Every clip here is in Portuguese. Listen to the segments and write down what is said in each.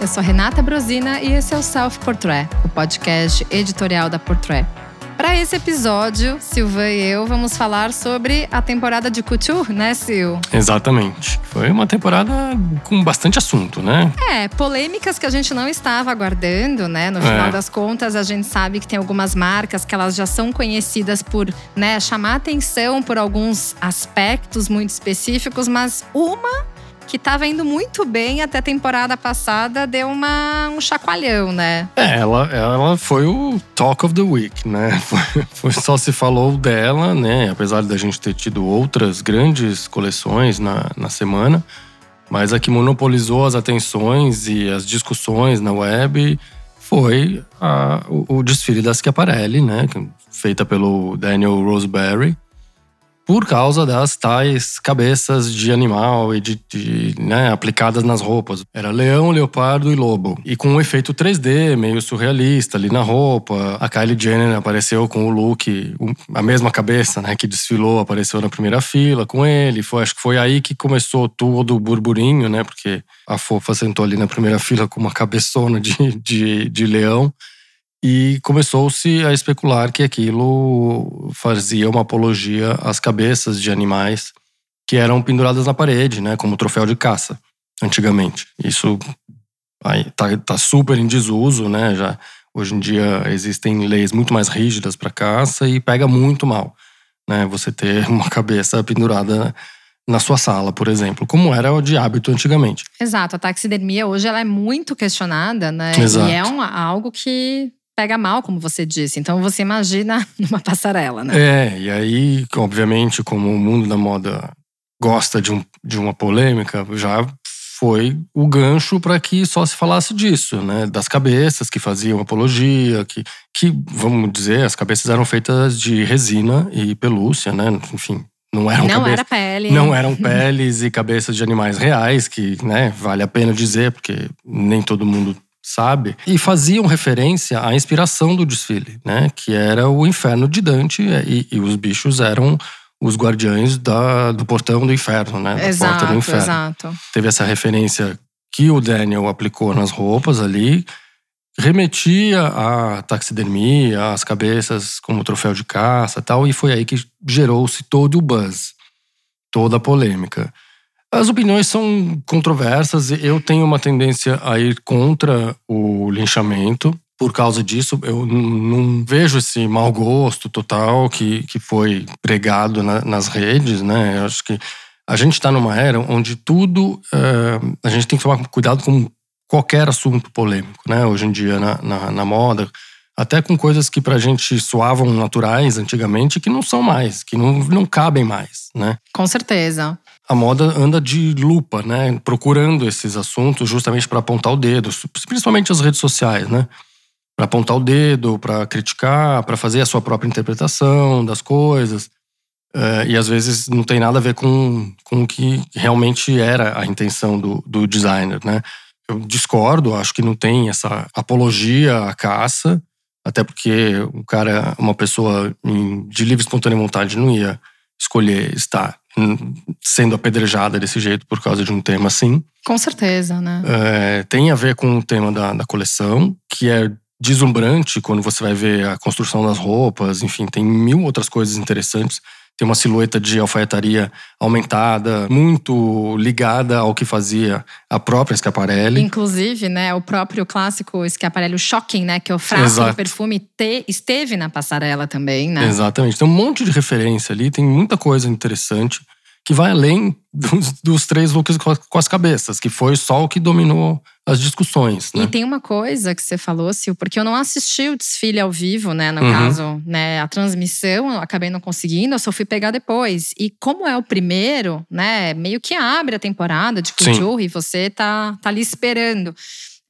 eu sou Renata Brosina e esse é o Self Portrait, o podcast editorial da Portrait. Para esse episódio, Silva e eu vamos falar sobre a temporada de Couture, né, Sil? Exatamente. Foi uma temporada com bastante assunto, né? É, polêmicas que a gente não estava aguardando, né? No final é. das contas, a gente sabe que tem algumas marcas que elas já são conhecidas por, né, chamar atenção por alguns aspectos muito específicos, mas uma que estava indo muito bem até a temporada passada, deu uma, um chacoalhão, né? É, ela, ela foi o Talk of the Week, né? Foi, foi, só se falou dela, né? Apesar da gente ter tido outras grandes coleções na, na semana. Mas a que monopolizou as atenções e as discussões na web foi a, o, o desfile da Schiaparelli, né? Feita pelo Daniel Roseberry por causa das tais cabeças de animal e de, de né, aplicadas nas roupas. Era leão, leopardo e lobo. E com um efeito 3D, meio surrealista ali na roupa. A Kylie Jenner apareceu com o look, a mesma cabeça, né, que desfilou, apareceu na primeira fila com ele. Foi, acho que foi aí que começou todo o burburinho, né, porque a fofa sentou ali na primeira fila com uma cabeçona de, de, de leão. E começou-se a especular que aquilo fazia uma apologia às cabeças de animais que eram penduradas na parede, né, como troféu de caça, antigamente. Isso está tá super em desuso, né? Já hoje em dia existem leis muito mais rígidas para caça e pega muito mal, né? Você ter uma cabeça pendurada na sua sala, por exemplo, como era de hábito antigamente. Exato, a taxidermia hoje ela é muito questionada, né? Exato. E é um, algo que pega mal, como você disse. Então você imagina numa passarela, né? É, e aí, obviamente, como o mundo da moda gosta de, um, de uma polêmica, já foi o gancho para que só se falasse disso, né? Das cabeças que faziam apologia, que, que, vamos dizer, as cabeças eram feitas de resina e pelúcia, né? Enfim, não eram não cabeças, era pele. Não eram peles e cabeças de animais reais, que, né, vale a pena dizer, porque nem todo mundo sabe? E faziam referência à inspiração do desfile, né? Que era o inferno de Dante e, e os bichos eram os guardiães da, do portão do inferno, né? Da exato, porta do inferno. Exato. Teve essa referência que o Daniel aplicou nas roupas ali, remetia à taxidermia, às cabeças como troféu de caça tal, e foi aí que gerou-se todo o buzz, toda a polêmica. As opiniões são controversas. Eu tenho uma tendência a ir contra o linchamento. Por causa disso, eu não vejo esse mau gosto total que, que foi pregado na, nas redes, né? Eu acho que a gente está numa era onde tudo. É, a gente tem que tomar cuidado com qualquer assunto polêmico, né? Hoje em dia, na, na, na moda, até com coisas que pra gente soavam naturais antigamente, que não são mais, que não, não cabem mais, né? Com certeza a moda anda de lupa, né? Procurando esses assuntos justamente para apontar o dedo, principalmente as redes sociais, né? Para apontar o dedo, para criticar, para fazer a sua própria interpretação das coisas. É, e às vezes não tem nada a ver com, com o que realmente era a intenção do, do designer, né? Eu discordo, acho que não tem essa apologia à caça, até porque o cara, uma pessoa de livre espontânea vontade, não ia escolher estar sendo apedrejada desse jeito por causa de um tema assim. Com certeza, né? É, tem a ver com o tema da, da coleção, que é deslumbrante quando você vai ver a construção das roupas, enfim, tem mil outras coisas interessantes tem uma silhueta de alfaiataria aumentada, muito ligada ao que fazia a própria Schiaparelli. Inclusive, né, o próprio clássico Schiaparelli, o Shocking, né, que é o frasco do perfume, te, esteve na passarela também, né? Exatamente. Tem um monte de referência ali, tem muita coisa interessante que vai além dos, dos três looks com as cabeças, que foi só o que dominou as discussões. Né? E tem uma coisa que você falou, Sil, porque eu não assisti o desfile ao vivo, né? No uhum. caso, né? A transmissão, eu acabei não conseguindo, eu só fui pegar depois. E como é o primeiro, né? Meio que abre a temporada de Couture e você tá, tá ali esperando.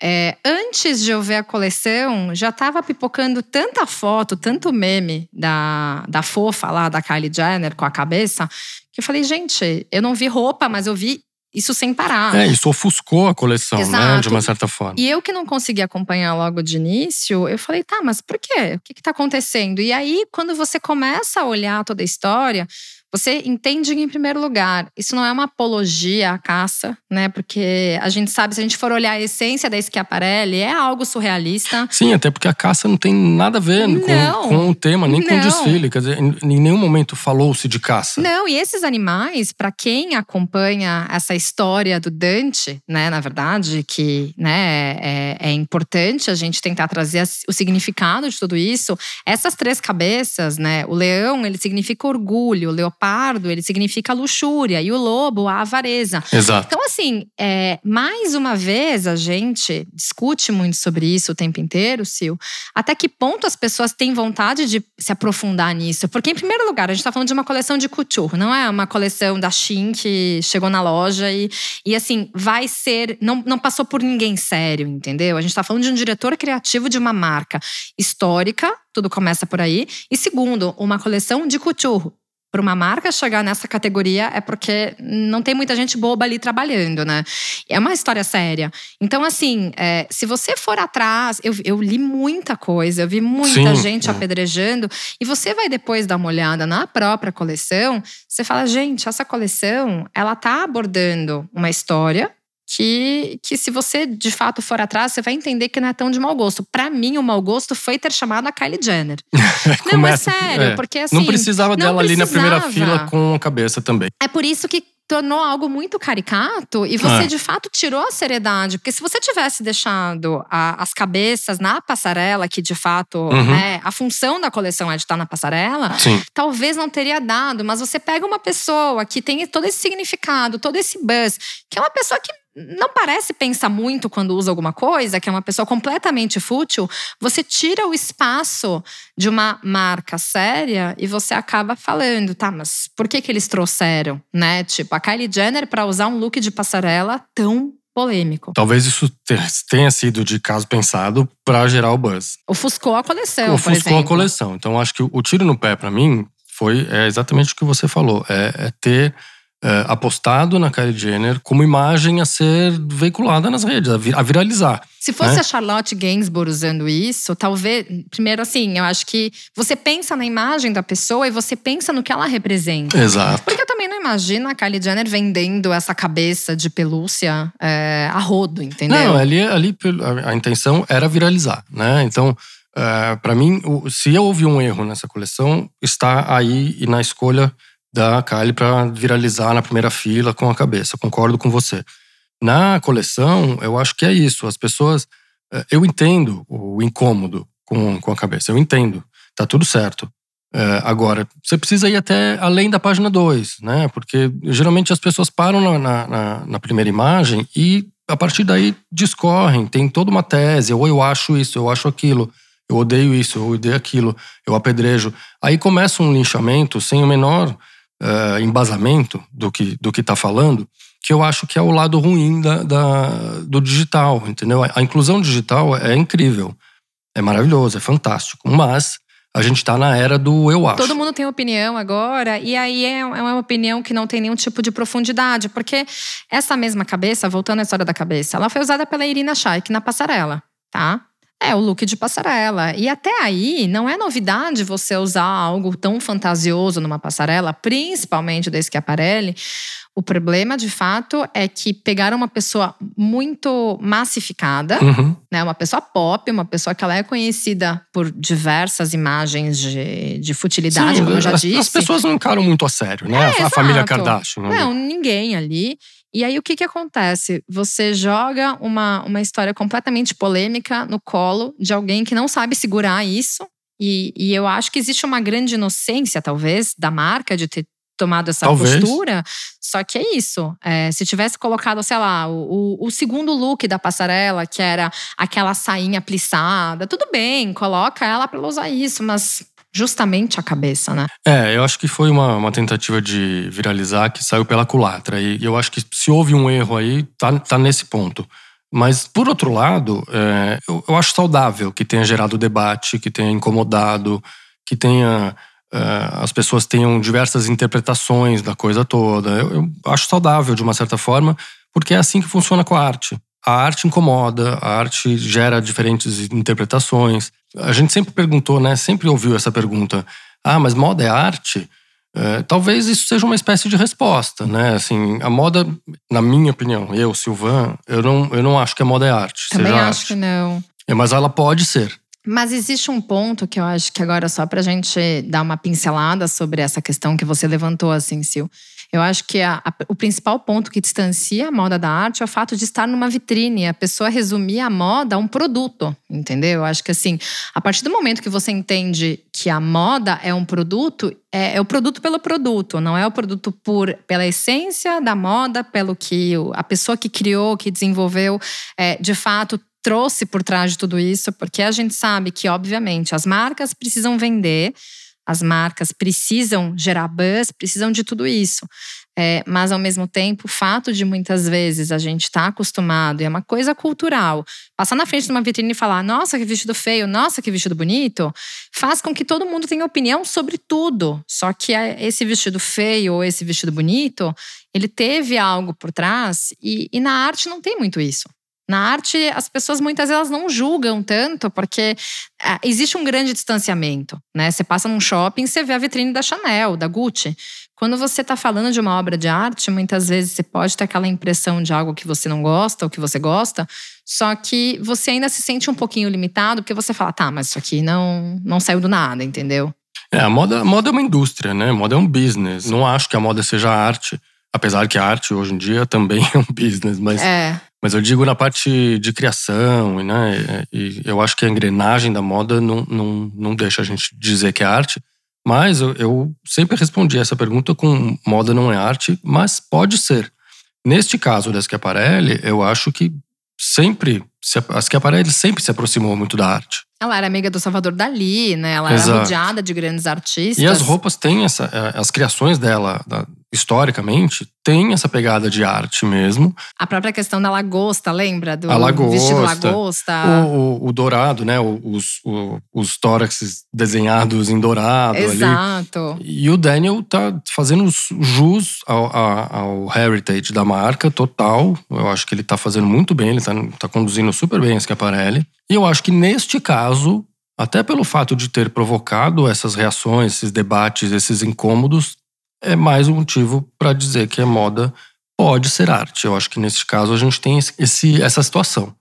É, antes de eu ver a coleção, já estava pipocando tanta foto, tanto meme da, da fofa lá, da Kylie Jenner com a cabeça, que eu falei, gente, eu não vi roupa, mas eu vi isso sem parar. É, isso ofuscou a coleção, Exato. né? De uma certa forma. E eu que não consegui acompanhar logo de início, eu falei, tá, mas por quê? O que, que tá acontecendo? E aí, quando você começa a olhar toda a história, você entende em primeiro lugar, isso não é uma apologia à caça, né? Porque a gente sabe, se a gente for olhar a essência da Schiaparelli, é algo surrealista. Sim, até porque a caça não tem nada a ver com, com, o tema, nem não. com o desfile. Quer dizer, em nenhum momento falou-se de caça. Não, e esses animais, para quem acompanha essa história do Dante, né, na verdade, que né, é, é importante a gente tentar trazer o significado de tudo isso. Essas três cabeças, né? O leão, ele significa orgulho, o leopardo, ele significa luxúria, e o lobo, a avareza. Exato. Então, assim, é, mais uma vez, a gente discute muito sobre isso o tempo inteiro, Sil. Até que ponto as pessoas têm vontade de se aprofundar nisso? Porque, em primeiro lugar, a gente está falando de uma coleção de couture, não é uma coleção da Shein que chegou na loja e, e assim, vai ser. Não, não passou por ninguém sério, entendeu? A gente está falando de um diretor criativo de uma marca histórica, tudo começa por aí. E segundo, uma coleção de couture para uma marca chegar nessa categoria é porque não tem muita gente boba ali trabalhando, né? É uma história séria. Então, assim, é, se você for atrás, eu, eu, li muita coisa, eu vi muita Sim, gente é. apedrejando, e você vai depois dar uma olhada na própria coleção, você fala, gente, essa coleção, ela tá abordando uma história que, que se você de fato for atrás, você vai entender que não é tão de mau gosto. Para mim, o mau gosto foi ter chamado a Kylie Jenner. não, é sério, é. porque assim. Não precisava não dela precisava. ali na primeira fila com a cabeça também. É por isso que tornou algo muito caricato e você é. de fato tirou a seriedade. Porque se você tivesse deixado a, as cabeças na passarela, que de fato uhum. né, a função da coleção é de estar na passarela, Sim. talvez não teria dado. Mas você pega uma pessoa que tem todo esse significado, todo esse buzz, que é uma pessoa que não parece pensar muito quando usa alguma coisa, que é uma pessoa completamente fútil, você tira o espaço de uma marca séria e você acaba falando, tá, mas por que que eles trouxeram, né? Tipo, a Kylie Jenner para usar um look de passarela tão polêmico. Talvez isso tenha sido de caso pensado para gerar o buzz. Ofuscou a coleção, Ofuscou a coleção. Então acho que o tiro no pé para mim foi é exatamente o que você falou, é, é ter é, apostado na Kylie Jenner como imagem a ser veiculada nas redes, a viralizar. Se fosse né? a Charlotte Gainsbourg usando isso, talvez. Primeiro, assim, eu acho que você pensa na imagem da pessoa e você pensa no que ela representa. Exato. Porque eu também não imagino a Kylie Jenner vendendo essa cabeça de pelúcia é, a rodo, entendeu? Não, ali, ali a intenção era viralizar, né? Então. Uh, para mim, se houve um erro nessa coleção, está aí e na escolha da Kylie para viralizar na primeira fila com a cabeça. Concordo com você. Na coleção, eu acho que é isso. As pessoas. Eh, eu entendo o incômodo com, com a cabeça, eu entendo. Tá tudo certo. É, agora, você precisa ir até além da página 2, né? Porque geralmente as pessoas param na, na, na, primeira imagem e a partir daí discorrem, tem toda uma tese, ou eu acho isso, eu acho aquilo, eu odeio isso, eu odeio aquilo, eu apedrejo. Aí começa um linchamento sem o menor uh, embasamento do que do que está falando, que eu acho que é o lado ruim da, da, do digital, entendeu? A inclusão digital é incrível, é maravilhoso, é fantástico, mas a gente está na era do eu acho. Todo mundo tem opinião agora, e aí é, é uma opinião que não tem nenhum tipo de profundidade, porque essa mesma cabeça, voltando à história da cabeça, ela foi usada pela Irina Shayk na passarela, tá? É, o look de passarela. E até aí, não é novidade você usar algo tão fantasioso numa passarela, principalmente da Schiaparelli. O problema, de fato, é que pegaram uma pessoa muito massificada, uhum. né? Uma pessoa pop, uma pessoa que ela é conhecida por diversas imagens de, de futilidade, Sim, como eu já disse. As pessoas não encaram muito a sério, né? É, a exato. família Kardashian. Né? Não, ninguém ali. E aí o que, que acontece? Você joga uma, uma história completamente polêmica no colo de alguém que não sabe segurar isso. E, e eu acho que existe uma grande inocência, talvez, da marca de ter tomado essa talvez. postura. Só que é isso. É, se tivesse colocado, sei lá, o, o, segundo look da passarela, que era aquela sainha plissada, tudo bem, coloca ela para usar isso, mas justamente a cabeça, né? É, eu acho que foi uma, uma tentativa de viralizar que saiu pela culatra. E eu acho que se houve um erro aí, tá, tá nesse ponto. Mas, por outro lado, é, eu, eu, acho saudável que tenha gerado debate, que tenha incomodado, que tenha. É, as pessoas tenham diversas interpretações da coisa toda. Eu, eu acho saudável, de uma certa forma, porque é assim que funciona com a arte. A arte incomoda, a arte gera diferentes interpretações. A gente sempre perguntou, né? Sempre ouviu essa pergunta. Ah, mas moda é arte? É, talvez isso seja uma espécie de resposta, né? Assim, a moda, na minha opinião, eu, Silvan, eu não, eu não acho que a moda é arte. Também acho arte. que não. É, mas ela pode ser. Mas existe um ponto que eu acho que agora, só pra gente dar uma pincelada sobre essa questão que você levantou, assim, Sil. Eu acho que a, a, o principal ponto que distancia a moda da arte é o fato de estar numa vitrine, a pessoa resumir a moda a um produto, entendeu? Eu acho que assim, a partir do momento que você entende que a moda é um produto, é, é o produto pelo produto, não é o produto por pela essência da moda, pelo que a pessoa que criou, que desenvolveu, é, de fato trouxe por trás de tudo isso, porque a gente sabe que, obviamente, as marcas precisam vender, as marcas precisam gerar buzz, precisam de tudo isso. É, mas, ao mesmo tempo, o fato de muitas vezes a gente estar tá acostumado, e é uma coisa cultural, passar na frente de uma vitrine e falar: nossa, que vestido feio, nossa, que vestido bonito, faz com que todo mundo tenha opinião sobre tudo. Só que é, esse vestido feio ou esse vestido bonito, ele teve algo por trás, e, e na arte não tem muito isso. Na arte, as pessoas muitas vezes elas não julgam tanto, porque ah, existe um grande distanciamento. Né? Você passa num shopping, você vê a vitrine da Chanel, da Gucci. Quando você está falando de uma obra de arte, muitas vezes você pode ter aquela impressão de algo que você não gosta ou que você gosta, só que você ainda se sente um pouquinho limitado, porque você fala, tá, mas isso aqui não, não saiu do nada, entendeu? É, a moda, a moda é uma indústria, né? A moda é um business. Não acho que a moda seja arte. Apesar que a arte hoje em dia também é um business, mas, é. Mas eu digo na parte de criação, né? E eu acho que a engrenagem da moda não, não, não deixa a gente dizer que é arte. Mas eu, eu sempre respondi essa pergunta com moda não é arte, mas pode ser. Neste caso da Schiaparelli, eu acho que sempre, a Schiaparelli sempre se aproximou muito da arte. Ela era amiga do Salvador Dali, né? Ela Exato. era rodeada de grandes artistas. E as roupas têm essa. Eh, as criações dela, historicamente, tem essa pegada de arte mesmo. A própria questão da lagosta, lembra? Do a lagosta, vestido lagosta. O, o, o dourado, né? Os, o, os tóraxes desenhados em dourado Exato. Ali. E o Daniel tá fazendo jus ao, ao, ao, heritage da marca total. Eu acho que ele tá fazendo muito bem, ele tá, tá conduzindo super bem a Schiaparelli. E eu acho que neste caso, até pelo fato de ter provocado essas reações, esses debates, esses incômodos, é mais um motivo para dizer que a moda pode ser arte. Eu acho que neste caso a gente tem esse, essa situação.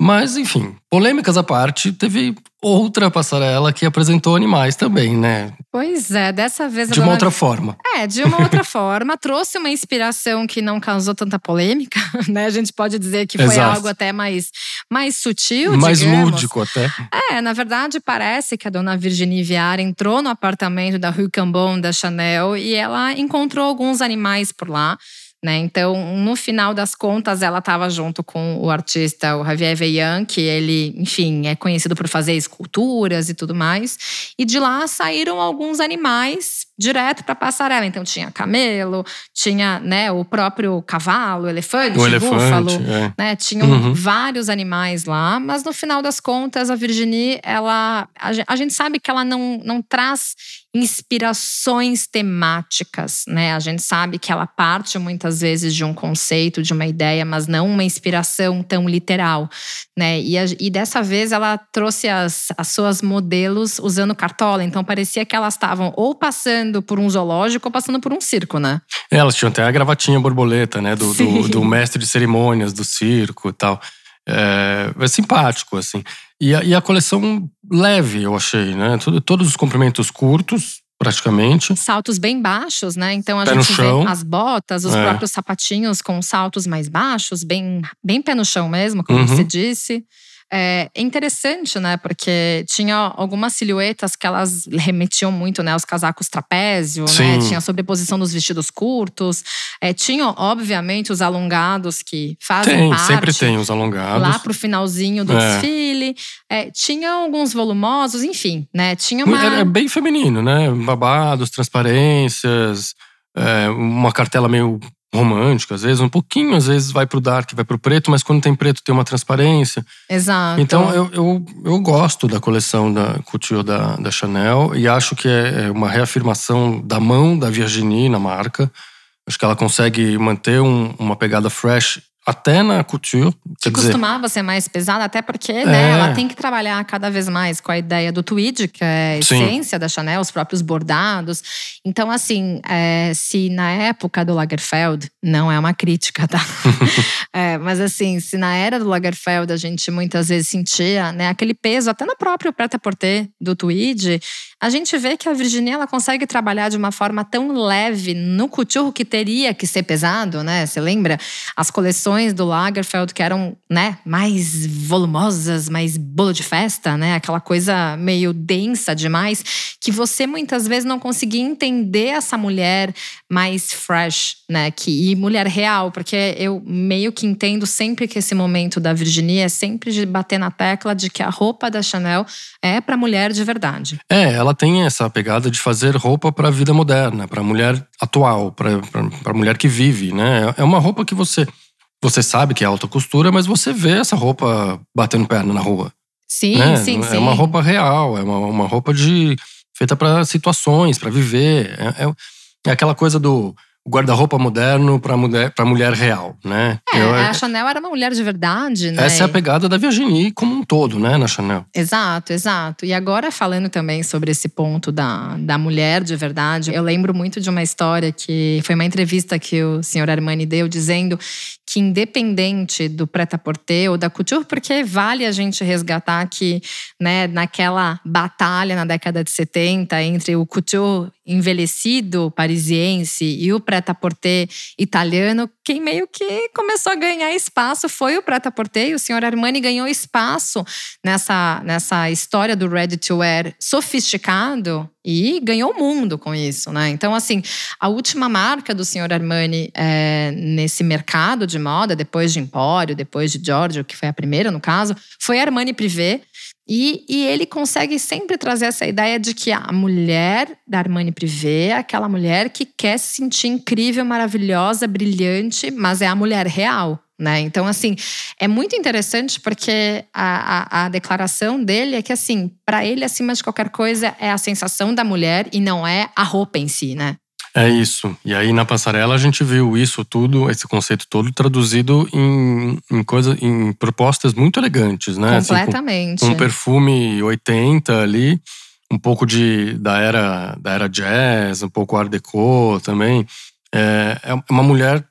Mas, enfim, polêmicas à parte, teve outra passarela que apresentou animais também, né? Pois é, dessa vez. De uma outra forma. É, de uma outra forma. Trouxe uma inspiração que não causou tanta polêmica, né? A gente pode dizer que foi Exato. algo até mais, mais sutil, Mais digamos. lúdico até. É, na verdade, parece que a dona Virginie Viard entrou no apartamento da Rue Cambon da Chanel e ela encontrou alguns animais por lá. Né? Então, no final das contas, ela estava junto com o artista, o Javier Veillan, que ele, enfim, é conhecido por fazer esculturas e tudo mais. E de lá saíram alguns animais direto para passarela. Então, tinha camelo, tinha né, o próprio cavalo, elefante, o elefante, búfalo. É. Né? Tinham uhum. vários animais lá. Mas no final das contas, a Virginie, ela, a gente sabe que ela não, não traz inspirações temáticas, né? A gente sabe que ela parte muitas vezes de um conceito, de uma ideia, mas não uma inspiração tão literal, né? E, a, e dessa vez ela trouxe as, as suas modelos usando cartola, então parecia que elas estavam ou passando por um zoológico ou passando por um circo, né? É, elas tinham até a gravatinha borboleta, né? Do, do, do mestre de cerimônias do circo e tal. É, é simpático, assim. E a, e a, coleção leve, eu achei, né? Todos os comprimentos curtos, praticamente. Saltos bem baixos, né? Então a pé gente vê as botas, os é. próprios sapatinhos com saltos mais baixos, bem, bem pé no chão mesmo, como uhum. você disse. É interessante, né? Porque tinha algumas silhuetas que elas remetiam muito, né? Os casacos trapézio, né? Tinha a sobreposição dos vestidos curtos. É, tinham, obviamente, os alongados que fazem tem, parte. sempre tem os alongados. Lá pro finalzinho do É. desfile. É, tinha alguns volumosos, enfim, né? Tinha uma… É, é bem feminino, né? Babados, transparências, é, uma cartela meio romântica, às vezes, um pouquinho, às vezes vai pro dark, vai pro preto, mas quando tem preto tem uma transparência. Exato. Então eu, eu, eu gosto da coleção da Couture da, da Chanel e acho que é uma reafirmação da mão da Virginie na marca. Acho que ela consegue manter um, uma pegada fresh até na couture. Que costumava ser mais pesada, até porque é. né, ela tem que trabalhar cada vez mais com a ideia do tweed, que é a essência Sim. da Chanel, os próprios bordados. Então, assim, é, se na época do Lagerfeld, não é uma crítica, tá? é, mas assim, se na era do Lagerfeld a gente muitas vezes sentia né, aquele peso, até no próprio prêt-à-porter do tweed, a gente vê que a Virginia ela consegue trabalhar de uma forma tão leve no couture que teria que ser pesado, né? Você lembra? As coleções do Lagerfeld que eram, né, mais volumosas, mais bolo de festa, né? Aquela coisa meio densa demais, que você muitas vezes não conseguia entender essa mulher mais fresh, né? Que, e mulher real, porque eu meio que entendo sempre que esse momento da Virginia é sempre de bater na tecla de que a roupa da Chanel é para mulher de verdade. É, ela tem essa pegada de fazer roupa para a vida moderna, para mulher atual, para mulher que vive, né? É uma roupa que você você sabe que é alta costura, mas você vê essa roupa batendo perna na rua. Sim, né? sim, é sim. É uma roupa real, é uma, uma roupa de feita para situações, para viver. É, é, é aquela coisa do guarda-roupa moderno para mulher, pra mulher real, né? É, Eu, a Chanel era uma mulher de verdade, né? Essa é a pegada da Virginie como um todo, né, na Chanel. Exato, exato. E agora falando também sobre esse ponto da, da mulher de verdade, eu lembro muito de uma história que foi uma entrevista que o senhor Armani deu dizendo que independente do prêt-à-porter ou da couture, porque vale a gente resgatar que, né, naquela batalha na década de 70 entre o couture envelhecido parisiense e o prêt-à-porter italiano, quem meio que começou a ganhar espaço foi o prêt-à-porter e o senhor Armani ganhou espaço nessa, nessa história do ready to wear sofisticado e ganhou o mundo com isso, né? Então, assim, a última marca do senhor Armani é, nesse mercado de moda, depois de Empório, depois de Giorgio, que foi a primeira no caso, foi Armani Privé. E, e, ele consegue sempre trazer essa ideia de que a mulher da Armani Privé é aquela mulher que quer se sentir incrível, maravilhosa, brilhante, mas é a mulher real. Né? Então, assim, é muito interessante porque a, a, a declaração dele é que, assim, para ele, acima de qualquer coisa, é a sensação da mulher e não é a roupa em si, né? É isso. E aí na passarela a gente viu isso tudo, esse conceito todo traduzido em, em coisas, em propostas muito elegantes, né? Completamente. Assim, com, um perfume 80 ali, um pouco de da era da era jazz, um pouco art deco também. É, é uma mulher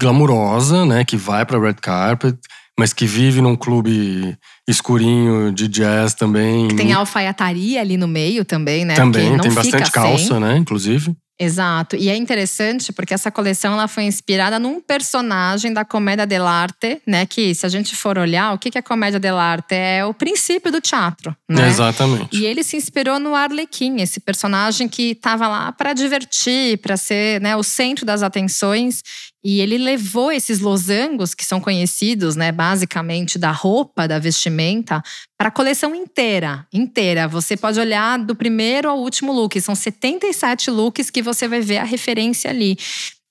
glamurosa, né, que vai para red carpet, mas que vive num clube escurinho de jazz também. Que tem alfaiataria ali no meio também, né? Também, tem bastante calça, sem. né, inclusive. Exato. E é interessante porque essa coleção ela foi inspirada num personagem da comédia dell'arte, né? Que se a gente for olhar, o que é a comédia dell'arte? É o princípio do teatro, né? Exatamente. E ele se inspirou no Arlequim, esse personagem que estava lá para divertir, para ser né, o centro das atenções. E ele levou esses losangos, que são conhecidos, né, basicamente da roupa, da vestimenta, para a coleção inteira. Inteira. Você pode olhar do primeiro ao último look. São 77 looks que você vai ver a referência ali.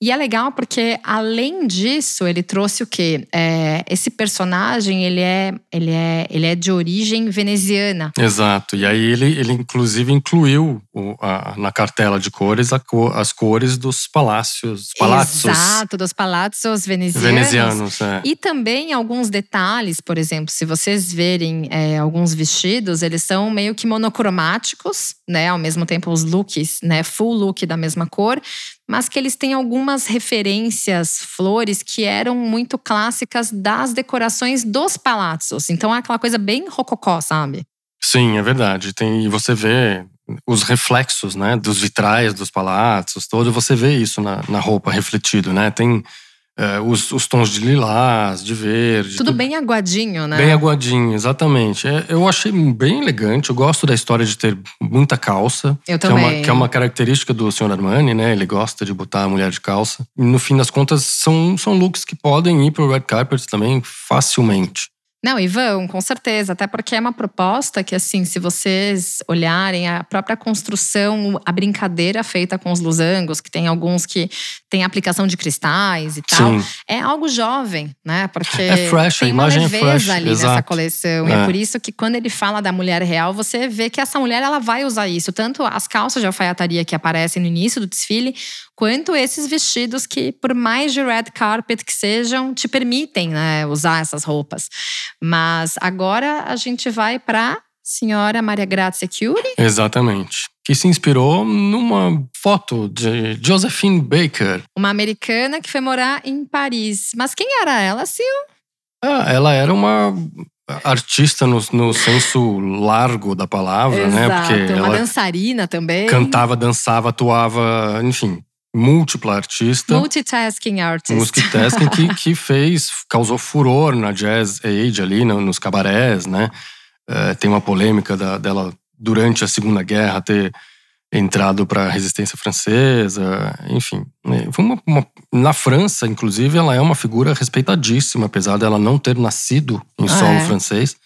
E é legal porque, além disso, ele trouxe o quê? É, esse personagem, ele é, ele, é, ele é de origem veneziana. Exato. E aí ele, ele inclusive incluiu o, a, na cartela de cores cor, as cores dos palácios. Palácios. Exato, dos palácios venezianos. Venezianos, é. E também alguns detalhes, por exemplo, se vocês verem é, alguns vestidos, eles são meio que monocromáticos, né? Ao mesmo tempo, os looks, né? Full look da mesma cor mas que eles têm algumas referências, flores, que eram muito clássicas das decorações dos palácios. Então é aquela coisa bem rococó, sabe? Sim, é verdade. Tem, e você vê os reflexos, né, dos vitrais dos palácios, todo, você vê isso na, na roupa refletido, né? Tem é, os, os, tons de lilás, de verde. Tudo, tudo, bem aguadinho, né? Bem aguadinho, exatamente. É, eu achei bem elegante. Eu gosto da história de ter muita calça. Eu que também. É uma, que é uma característica do Sr. Armani, né? Ele gosta de botar a mulher de calça. E no fim das contas, são, são looks que podem ir pro red carpet também facilmente. Não, e vão, com certeza. Até porque é uma proposta que, assim, se vocês olharem a própria construção, a brincadeira feita com os losangos, que tem alguns que tem aplicação de cristais e tal, Sim. é algo jovem, né? Porque é fresh, tem a imagem uma é fresh, ali exato. nessa coleção. É. E é por isso que quando ele fala da mulher real, você vê que essa mulher ela vai usar isso. Tanto as calças de alfaiataria que aparecem no início do desfile, quanto esses vestidos que, por mais de red carpet que sejam, te permitem né, usar essas roupas. Mas agora a gente vai para senhora Maria Grazia Curie. Exatamente. Que se inspirou numa foto de Josephine Baker. Uma americana que foi morar em Paris. Mas quem era ela, Sil? Ah, ela era uma artista no, no senso largo da palavra, Exato, né? Porque uma dançarina também. Cantava, dançava, atuava, enfim, múltipla artista. Multitasking artist. Multitasking que, que fez, causou furor na Jazz Age ali, nos cabarés, né? É, tem uma polêmica da, dela durante a Segunda Guerra ter entrado para a resistência francesa, enfim. Né? Uma, uma, na França, inclusive, ela é uma figura respeitadíssima, apesar dela não ter nascido em solo ah, é. francês,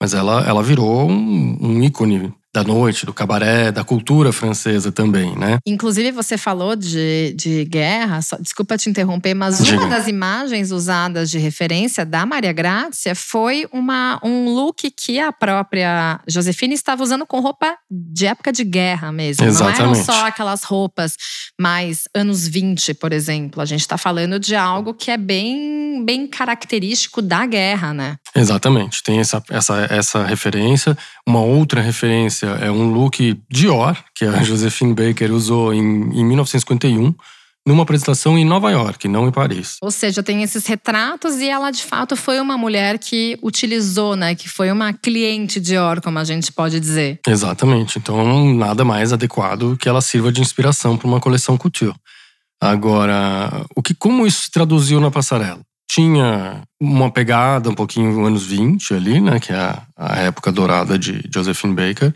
mas ela, ela virou um, um ícone da noite, do cabaré, da cultura francesa também, né? Inclusive, você falou de, de guerra, só, desculpa te interromper, mas Diga. uma das imagens usadas de referência da Maria Grácia foi uma, um look que a própria Josefina estava usando com roupa de época de guerra mesmo. Exatamente. Não eram só aquelas roupas mais anos 20, por exemplo. A gente está falando de algo que é bem, bem característico da guerra, né? Exatamente. Tem essa, essa, essa referência. Uma outra referência é um look Dior, que a Josephine Baker usou em, em 1951, numa apresentação em Nova York, não em Paris. Ou seja, tem esses retratos e ela de fato foi uma mulher que utilizou, né? Que foi uma cliente Dior, como a gente pode dizer. Exatamente. Então, nada mais adequado que ela sirva de inspiração para uma coleção couture. Agora, o que como isso se traduziu na passarela? Tinha uma pegada um pouquinho anos 20 ali, né? Que é a, a época dourada de Josephine Baker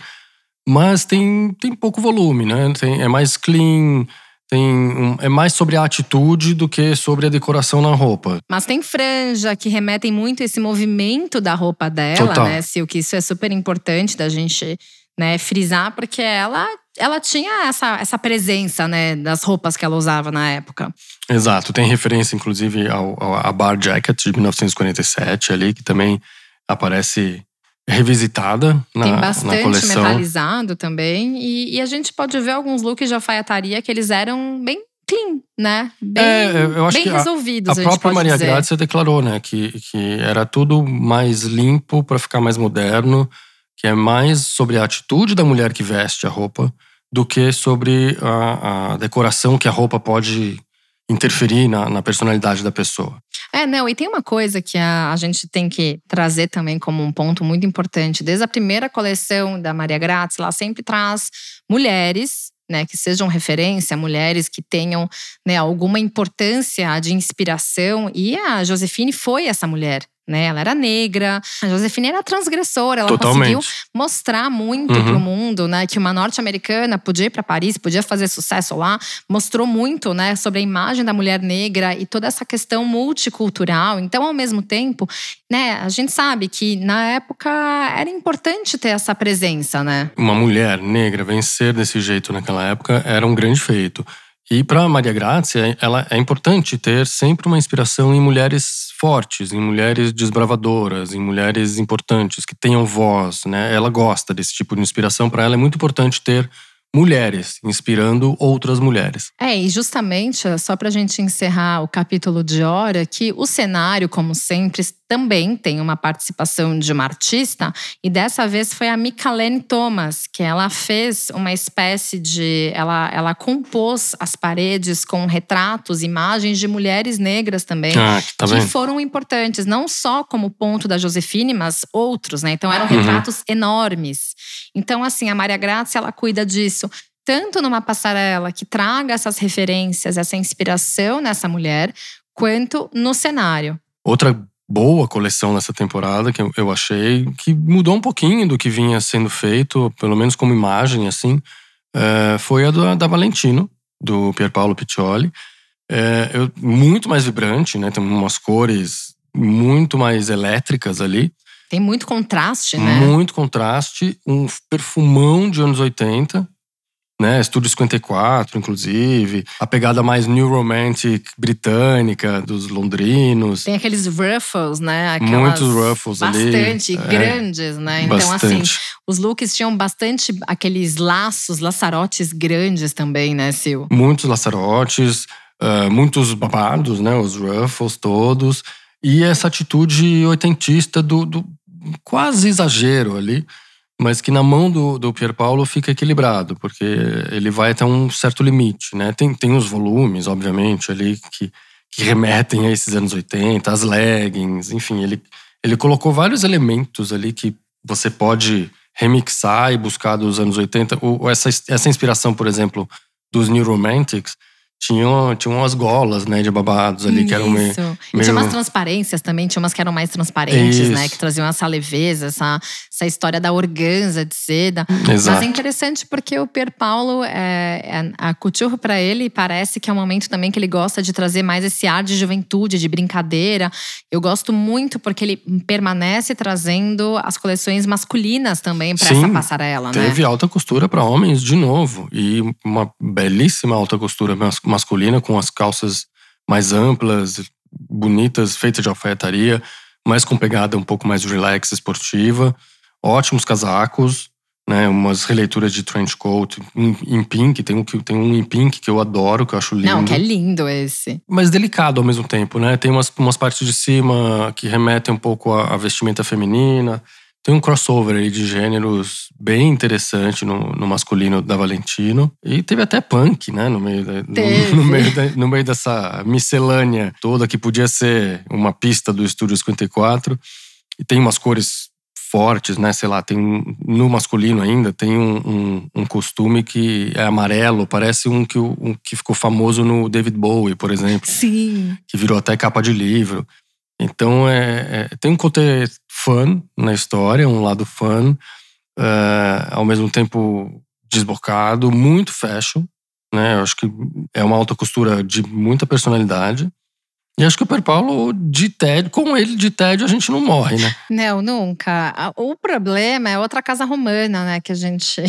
mas tem, tem pouco volume, né? Tem, é mais clean, tem um, é mais sobre a atitude do que sobre a decoração na roupa. Mas tem franja que remetem muito esse movimento da roupa dela, Total. né? Se o que isso é super importante da gente né, frisar, porque ela ela tinha essa, essa presença, né, das roupas que ela usava na época. Exato, tem referência inclusive ao, ao a Bar Jacket de 1947 ali, que também aparece revisitada na, Tem bastante na coleção. metalizado também. E, e, a gente pode ver alguns looks de alfaiataria que eles eram bem clean, né? Bem, é, eu acho bem que resolvidos. A, a, a própria Maria dizer. Grazia declarou, né, que, que era tudo mais limpo para ficar mais moderno, que é mais sobre a atitude da mulher que veste a roupa do que sobre a, a decoração que a roupa pode interferir na, na personalidade da pessoa. É, não, e tem uma coisa que a, a gente tem que trazer também como um ponto muito importante. Desde a primeira coleção da Maria Grazia, ela sempre traz mulheres né, que sejam referência, mulheres que tenham né, alguma importância de inspiração. E a Josefine foi essa mulher né? Ela era negra, a Josefina era transgressora, ela Totalmente. conseguiu mostrar muito uhum. pro mundo, né? Que uma norte-americana podia ir para Paris, podia fazer sucesso lá, mostrou muito, né? Sobre a imagem da mulher negra e toda essa questão multicultural. Então, ao mesmo tempo, né? A gente sabe que na época era importante ter essa presença, né? Uma mulher negra vencer desse jeito naquela época era um grande feito. E para Maria Grazia, ela é importante ter sempre uma inspiração em mulheres fortes, em mulheres desbravadoras, em mulheres importantes que tenham voz, né? Ela gosta desse tipo de inspiração. Para ela é muito importante ter mulheres inspirando outras mulheres. É, e justamente, só para a gente encerrar o capítulo de hora, que o cenário, como sempre, também tem uma participação de uma artista, e dessa vez foi a Micalene Thomas, que ela fez uma espécie de. Ela, ela compôs as paredes com retratos, imagens de mulheres negras também, ah, tá que foram importantes, não só como ponto da Josefine, mas outros, né? Então eram uhum. retratos enormes. Então, assim, a Maria Grazia, ela cuida disso tanto numa passarela que traga essas referências, essa inspiração nessa mulher, quanto no cenário. Outra boa coleção nessa temporada que eu achei, que mudou um pouquinho do que vinha sendo feito, pelo menos como imagem, assim, é, foi a da, da Valentino, do Pierpaolo Piccioli. É, eu, muito mais vibrante, né? Tem umas cores muito mais elétricas ali. Tem muito contraste, né? Muito contraste, um perfumão de anos 80, né? Estúdio 54, inclusive. A pegada mais new romantic britânica dos londrinos. Tem aqueles ruffles, né? Aquelas Muitos ruffles bastante ali. Bastante É. grandes, né? Então, assim, Bastante. os looks tinham bastante aqueles laços, laçarotes grandes também, né, Sil? Muitos laçarotes, ah, muitos babados, né? Os ruffles todos. E essa atitude oitentista do, do quase exagero ali. Mas que na mão do, do Pier Paolo fica equilibrado, porque ele vai até um certo limite, né? Tem, tem os volumes, obviamente, ali que, que remetem a esses anos 80, as leggings, enfim, ele, ele colocou vários elementos ali que você pode remixar e buscar dos anos 80. O, essa, essa inspiração, por exemplo, dos New Romantics, tinham, tinham umas golas, né, de babados ali, que eram meio. Isso. E meio- tinha umas transparências também, tinha umas que eram mais transparentes, né? Isso. Que traziam essa leveza, essa, essa história da organza de seda. Mas Exato. é interessante porque o Pier Paulo, é, é- a couture para ele parece que é um momento também que ele gosta de trazer mais esse ar de juventude, de brincadeira. Eu gosto muito porque ele permanece trazendo as coleções masculinas também para essa passarela, né? Teve alta costura para homens de novo. E uma belíssima alta costura mas- masculina, com as calças mais amplas, bonitas, feitas de alfaiataria, mas com pegada um pouco mais relax, esportiva. Ótimos casacos, né? Umas releituras de trench coat em, em pink. Tem um, tem um em pink que eu adoro, que eu acho lindo. Não, que é lindo esse. mas delicado ao mesmo tempo, né? Tem umas, umas partes de cima que remetem um pouco à, à vestimenta feminina. Tem um crossover aí de gêneros bem interessante no, no masculino da Valentino. E teve até punk, né? No meio, da, no- no, meio da- no meio dessa miscelânea toda que podia ser uma pista do Estúdio 54. E tem umas cores fortes, né? Sei lá, tem no masculino ainda tem um, um, um costume que é amarelo, parece um que, um que ficou famoso no David Bowie, por exemplo Sim. que virou até capa de livro. Então é, é- tem um côté fã na história, um lado fã, é, ao mesmo tempo desbocado, muito fashion, né? Eu acho que é uma alta costura de muita personalidade. E acho que o Per Paulo, de tédio, com ele de tédio, a gente não morre, né? Não, nunca. O problema é outra casa romana, né? Que a gente.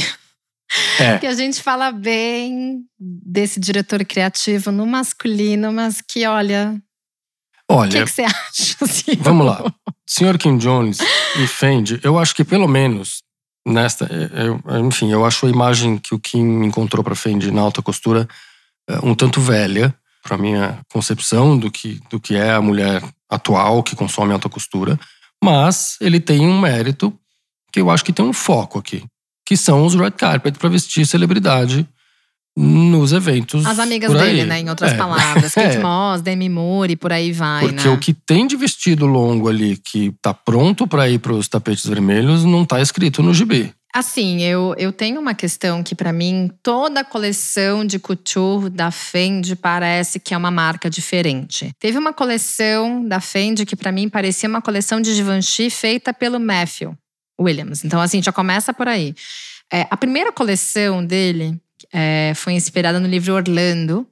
É. que a gente fala bem desse diretor criativo no masculino, mas que, olha, Olha, que, que você acha? assim? Vamos lá. Senhor Kim Jones e Fendi, eu acho que pelo menos nesta. eu- enfim, eu acho a imagem que o Kim encontrou para Fendi na alta costura eh, um tanto velha, para minha concepção do que, do que é a mulher atual que consome alta costura. Mas ele tem um mérito que eu acho que tem um foco aqui, que são os red carpet para vestir celebridade nos eventos. As amigas dele, né? Em outras É. palavras. Kate É. Moss, Demi Moore e por aí vai, Porque né? o que tem de vestido longo ali, que tá pronto para ir para os tapetes vermelhos, não tá escrito no gibi. Assim, eu, eu tenho uma questão que, pra mim, toda a coleção de couture da Fendi parece que é uma marca diferente. Teve uma coleção da Fendi que, pra mim, parecia uma coleção de Givenchy feita pelo Matthew Williams. Então, assim, já começa por aí. É, a primeira coleção dele é, foi inspirada no livro Orlando.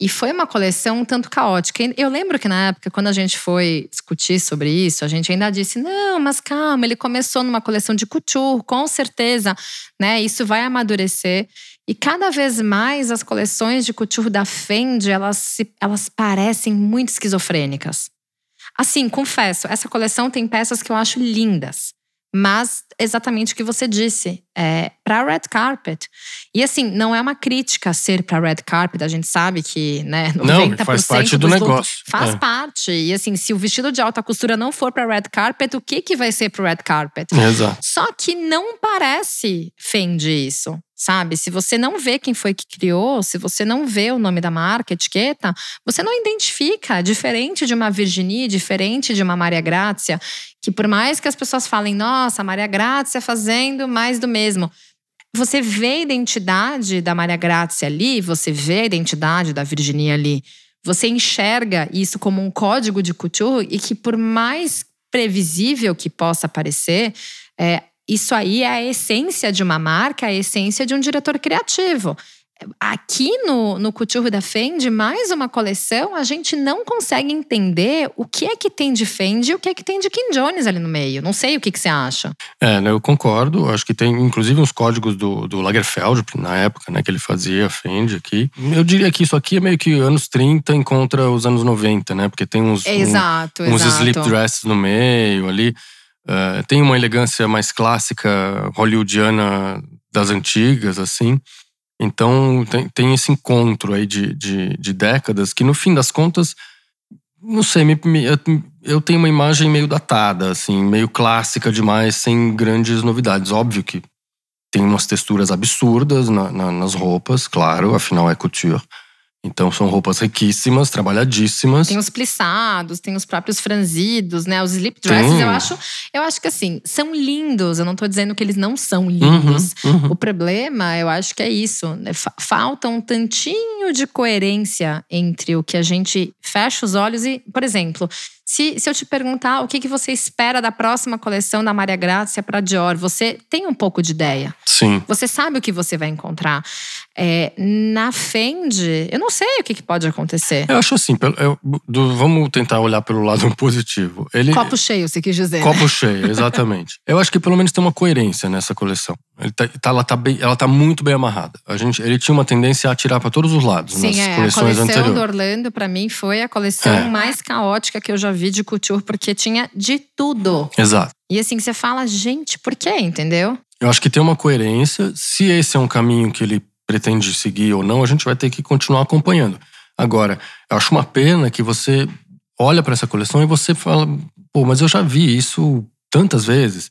E foi uma coleção um tanto caótica. Eu lembro que na época, quando a gente foi discutir sobre isso, a gente ainda disse: não, mas calma, ele começou numa coleção de couture, com certeza, né? Isso vai amadurecer. E cada vez mais as coleções de couture da Fendi, elas, se, elas parecem muito esquizofrênicas. Assim, confesso, essa coleção tem peças que eu acho lindas. Mas exatamente o que você disse, é para red carpet. E assim, não é uma crítica ser para red carpet, a gente sabe que, né, 90% Não, faz parte do negócio. Faz É. parte. E assim, se o vestido de alta costura não for para red carpet, o que que vai ser para red carpet? Exato. Só que não parece Fendi isso, sabe? Se você não vê quem foi que criou, se você não vê o nome da marca, etiqueta, você não identifica. Diferente de uma Virginie, diferente de uma Maria Grazia, que por mais que as pessoas falem, nossa, Maria Grazia fazendo mais do mesmo. Você vê a identidade da Maria Grazia ali, você vê a identidade da Virginie ali. Você enxerga isso como um código de couture e que por mais previsível que possa parecer, é, isso aí é a essência de uma marca, é a essência de um diretor criativo. aqui no, no Couture da Fendi, mais uma coleção, a gente não consegue entender o que é que tem de Fendi e o que é que tem de Kim Jones ali no meio. Não sei o que, que você acha. É, eu concordo. Acho que tem inclusive uns códigos do, do Lagerfeld, na época, né, que ele fazia Fendi aqui. Eu diria que isso aqui é meio que anos 30 encontra os anos 90, né? Porque tem uns, exato, um, uns exato. slip dresses no meio ali. Uh, tem uma elegância mais clássica hollywoodiana das antigas, assim. Então tem, tem esse encontro aí de, de, de, décadas que, no fim das contas, não sei, me, me, eu tenho uma imagem meio datada, assim, meio clássica demais, sem grandes novidades. Óbvio que tem umas texturas absurdas na, na, nas roupas, claro, afinal é couture. Então são roupas riquíssimas, trabalhadíssimas. Tem os plissados, tem os próprios franzidos, né? Os slip dresses, eu acho, eu acho que assim, são lindos. Eu não tô dizendo que eles não são lindos. Uhum, uhum. O problema, eu acho que é isso. Né? Falta um tantinho de coerência entre o que a gente fecha os olhos e, por exemplo, se, se eu te perguntar o que, que você espera da próxima coleção da Maria Grácia para Dior, você tem um pouco de ideia. Sim. Você sabe o que você vai encontrar. É, na Fendi, eu não sei o que, que pode acontecer. Eu acho assim, eu, do, vamos tentar olhar pelo lado positivo. Ele, copo cheio, você quis dizer. Copo cheio, exatamente. eu acho que pelo menos tem uma coerência nessa coleção. Tá, tá, ela, tá bem, ela tá muito bem amarrada. A gente, ele tinha uma tendência a atirar para todos os lados Sim, nas é, coleções a coleção anteriores. do Orlando, para mim, foi a coleção é. mais caótica que eu já vi de couture, porque tinha de tudo. Exato. E assim, você fala, gente, por quê? Entendeu? Eu acho que tem uma coerência. Se esse é um caminho que ele pretende seguir ou não, a gente vai ter que continuar acompanhando. Agora, eu acho uma pena que você olha para essa coleção e você fala, pô, mas eu já vi isso tantas vezes.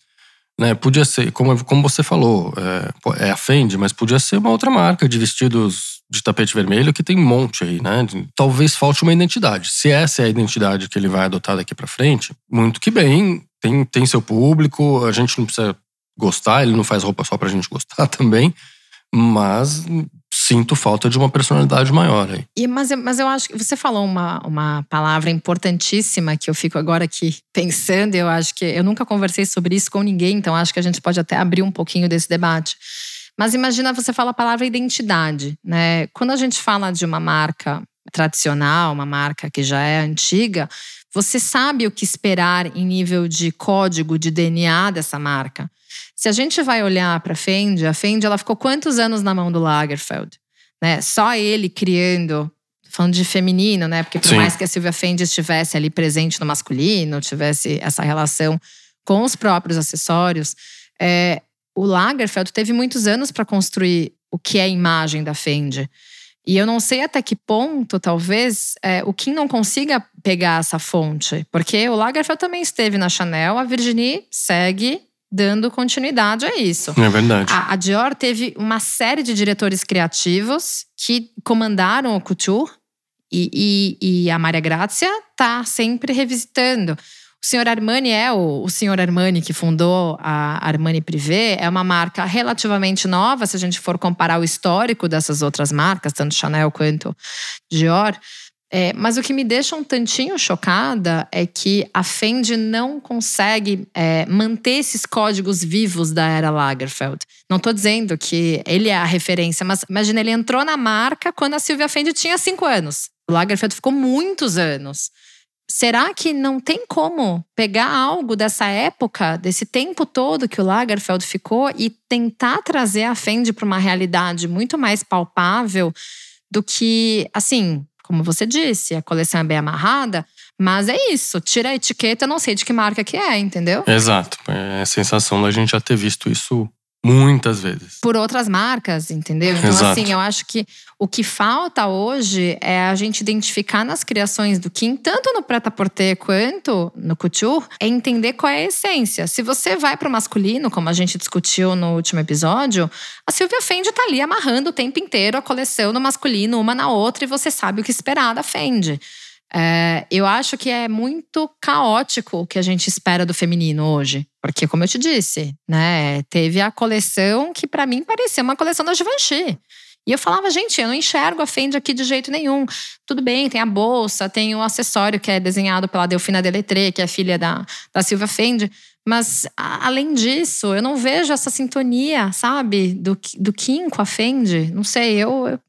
Né? Podia ser, como, como você falou, é, é a Fendi, mas podia ser uma outra marca de vestidos de tapete vermelho que tem um monte aí, né? Talvez falte uma identidade. Se essa é a identidade que ele vai adotar daqui para frente, muito que bem, tem, tem seu público, a gente não precisa gostar, ele não faz roupa só pra gente gostar também, mas sinto falta de uma personalidade maior aí. E, mas, mas eu acho que você falou uma, uma palavra importantíssima que eu fico agora aqui pensando, eu acho que eu nunca conversei sobre isso com ninguém, então acho que a gente pode até abrir um pouquinho desse debate. Mas imagina você fala a palavra identidade, né? Quando a gente fala de uma marca tradicional, uma marca que já é antiga, você sabe o que esperar em nível de código, de DNA dessa marca. Se a gente vai olhar para a Fendi, a Fendi ela ficou quantos anos na mão do Lagerfeld? Né? Só ele criando, falando de feminino, né? Porque por Sim. mais que a Silvia Fendi estivesse ali presente no masculino, tivesse essa relação com os próprios acessórios, é, o Lagerfeld teve muitos anos para construir o que é a imagem da Fendi. E eu não sei até que ponto, talvez, é, o Kim não consiga pegar essa fonte. Porque o Lagerfeld também esteve na Chanel, a Virginie segue dando continuidade a isso. É verdade. A, a, Dior teve uma série de diretores criativos que comandaram o couture e, e, e a Maria Grazia tá sempre revisitando. O senhor Armani é o, o senhor Armani que fundou a Armani Privé, é uma marca relativamente nova, se a gente for comparar o histórico dessas outras marcas, tanto Chanel quanto Dior. É, mas o que me deixa um tantinho chocada é que a Fendi não consegue é, manter esses códigos vivos da era Lagerfeld. Não estou dizendo que ele é a referência, mas imagina, ele entrou na marca quando a Silvia Fendi tinha cinco anos. O Lagerfeld ficou muitos anos. Será que não tem como pegar algo dessa época, desse tempo todo que o Lagerfeld ficou e tentar trazer a Fendi para uma realidade muito mais palpável do que, assim, como você disse, a coleção é bem amarrada, mas é isso, tira a etiqueta, não sei de que marca que é, entendeu? Exato. É a sensação da gente já ter visto isso muitas vezes. Por outras marcas, entendeu? Então, Exato. assim, eu acho que o que falta hoje é a gente identificar nas criações do Kim, tanto no prêt-à-porter quanto no couture, é entender qual é a essência. Se você vai para o masculino, como a gente discutiu no último episódio, a Silvia Fendi tá ali amarrando o tempo inteiro a coleção no masculino, uma na outra, e você sabe o que esperar da Fendi. É, eu acho que é muito caótico o que a gente espera do feminino hoje. Porque, como eu te disse, né, teve a coleção que para mim parecia uma coleção da Givenchy. E eu falava, gente, eu não enxergo a Fendi aqui de jeito nenhum. Tudo bem, tem a bolsa, tem o acessório que é desenhado pela Delfina Deletré, que é filha da, da Silvia Fendi. Mas, a, além disso, eu não vejo essa sintonia, sabe? Do, do Kim com a Fendi. Não sei, eu. eu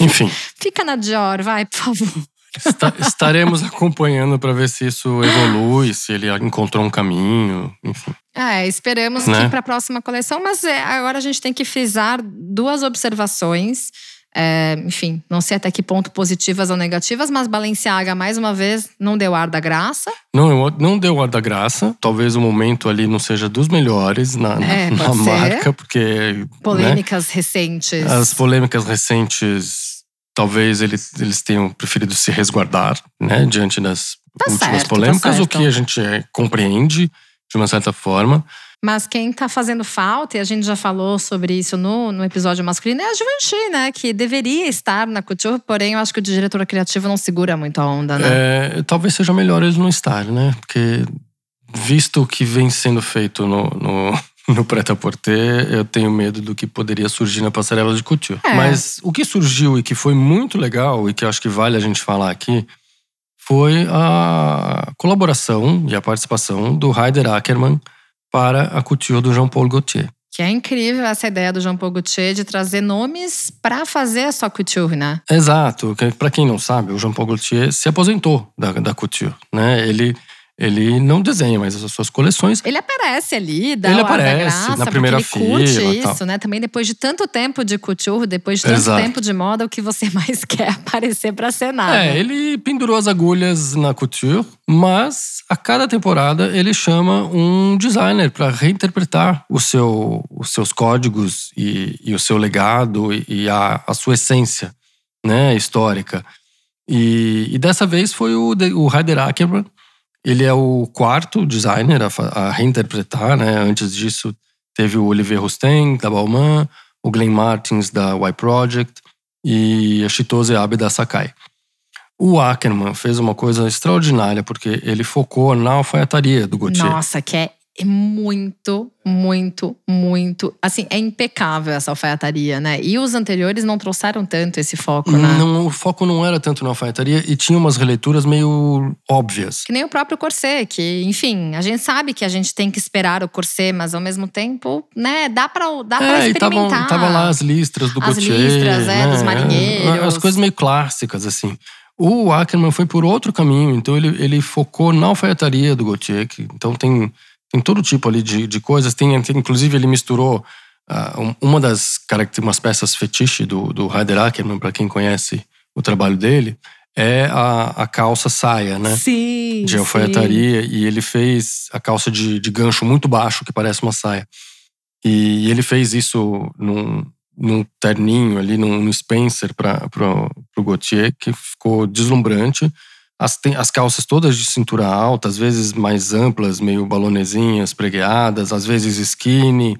Enfim. Fica na Dior, vai, por favor. Está, estaremos acompanhando para ver se isso evolui, se ele encontrou um caminho, enfim. É, esperamos Né? que para a próxima coleção, mas é, agora a gente tem que frisar duas observações. É, enfim, não sei até que ponto positivas ou negativas, mas Balenciaga, mais uma vez, não deu ar da graça. Não, não deu ar da graça. Talvez o momento ali não seja dos melhores na, na- É, na ser. marca, porque né, Polêmicas recentes. as polêmicas recentes, talvez eles, eles tenham preferido se resguardar, né, diante das Tá últimas certo, tá polêmicas, o certo. que a gente é, compreende de uma certa forma. Mas quem tá fazendo falta, e a gente já falou sobre isso no, no episódio masculino, é a Givenchy, né? Que deveria estar na Couture, porém eu acho que o diretor criativo não segura muito a onda, né? É, talvez seja melhor eles não estar, né? Porque visto o que vem sendo feito no, no, no prêt-à-porter, eu tenho medo do que poderia surgir na passarela de couture. É. Mas o que surgiu e que foi muito legal e que acho que vale a gente falar aqui foi a colaboração e a participação do Heider Ackermann para a couture do Jean-Paul Gaultier. Que é incrível essa ideia do Jean Paul Gaultier de trazer nomes pra fazer a sua couture, né? Exato. Pra quem não sabe, o Jean-Paul Gaultier se aposentou da, da couture, né? Ele, ele não desenha mais as suas coleções, Ele aparece ali, dá Ele aparece graça, na primeira ele curte fila e isso, né? Também depois de tanto tempo de couture, depois de tanto Exato. tempo de moda, o que você mais quer aparecer pra cenar. É, né? ele pendurou as agulhas na couture, mas a cada temporada ele chama um designer para reinterpretar o seu, os seus códigos e, e o seu legado e, e a, a sua essência né, histórica. E, e dessa vez foi o, o Heider Ackermann. Ele é o quarto designer a, a reinterpretar. Né? Antes disso, teve o Olivier Rousteing, da Balmain, o Glenn Martins, da Y Project e a Chitose Abe, da Sakai. O Ackerman fez uma coisa extraordinária, porque ele focou na alfaiataria do Gautier. Nossa, que é muito, muito, muito. Assim, é impecável essa alfaiataria, né? E os anteriores não trouxeram tanto esse foco, né? Não, o foco não era tanto na alfaiataria e tinha umas releituras meio óbvias. Que nem o próprio corset, que, enfim, a gente sabe que a gente tem que esperar o corset, mas ao mesmo tempo, né, dá pra, dá pra É, e estavam experimentar. tava lá as listras do As Gautier. listras, é, né? dos marinheiros. As coisas meio clássicas, assim. O Ackerman foi por outro caminho, então ele, ele focou na alfaiataria do Gautier. Que, então tem, tem todo tipo ali de, de coisas. Tem, tem- inclusive, ele misturou um- uma das umas peças fetiche do, do Heider Ackerman, para quem conhece o trabalho dele, é a, a calça saia, né? Sim. de alfaiataria e ele fez a calça de, de gancho muito baixo, que parece uma saia. E ele fez isso num, num terninho ali, num, num Spencer para o Gautier, que ficou deslumbrante. As, as calças todas de cintura alta, às vezes mais amplas, meio balonezinhas, pregueadas, às vezes skinny.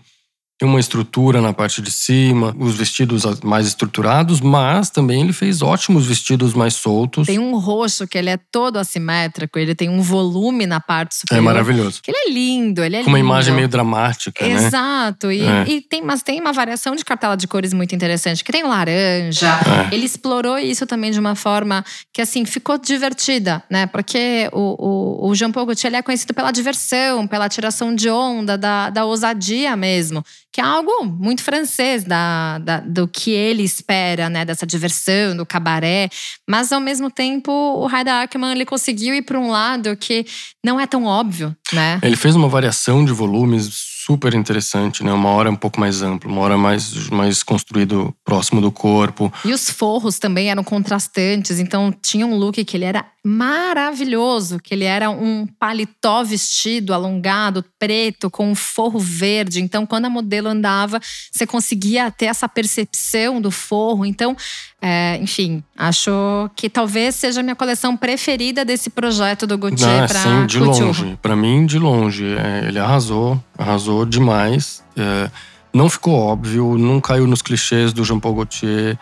Tem uma estrutura na parte de cima, os vestidos mais estruturados, mas também ele fez ótimos vestidos mais soltos. Tem um roxo que ele é todo assimétrico, ele tem um volume na parte É superior. maravilhoso. Que ele é lindo, ele é Com uma lindo. imagem meio dramática, né? Exato. E, É. e tem, mas tem uma variação de cartela de cores muito interessante, que tem o laranja. É. Ele explorou isso também de uma forma que, assim, ficou divertida, né? Porque o, o, o Jean Paul Gaultier ele é conhecido pela diversão, pela tiração de onda, da, da ousadia mesmo. Que é algo muito francês da, da- do que ele espera, né? Dessa diversão, do cabaré. Mas, ao mesmo tempo, o Heider Ackermann ele conseguiu ir para um lado que não é tão óbvio, né? Ele fez uma variação de volumes super interessante, né? Uma hora um pouco mais ampla, uma hora mais, mais construído próximo do corpo. E os forros também eram contrastantes, então tinha um look que ele era maravilhoso, que ele era um paletó vestido, alongado, preto, com um forro verde. Então, quando a modelo andava, você conseguia ter essa percepção do forro. Então, é, enfim, acho que talvez seja a minha coleção preferida desse projeto do Gaultier Ah, para sim, de couture. longe. Pra mim, de longe. É, ele arrasou, arrasou demais. É, não ficou óbvio, não caiu nos clichês do Jean Paul Gaultier.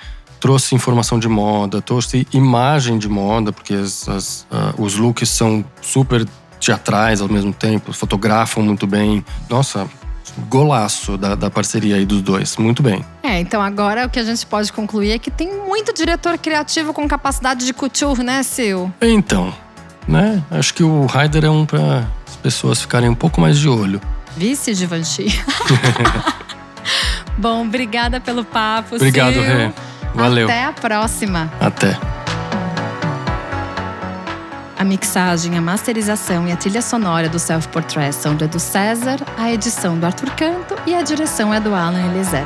Trouxe informação de moda, trouxe imagem de moda, porque as- as, ah, os looks são super teatrais ao mesmo tempo, fotografam muito bem. Nossa, golaço da, da parceria aí dos dois. Muito bem. É, então agora o que a gente pode concluir é que tem muito diretor criativo com capacidade de couture, né, Sil? Então, né? Acho que o Ryder é um pra pessoas ficarem um pouco mais de olho. Vice Givenchy. Bom, obrigada pelo papo. Obrigado, Sil. Rê. Valeu. Até a próxima. Até. A mixagem, a masterização e a trilha sonora do Self Portrait são do Edu César, a edição do Arthur Canto e a direção é do Alan Eliezer.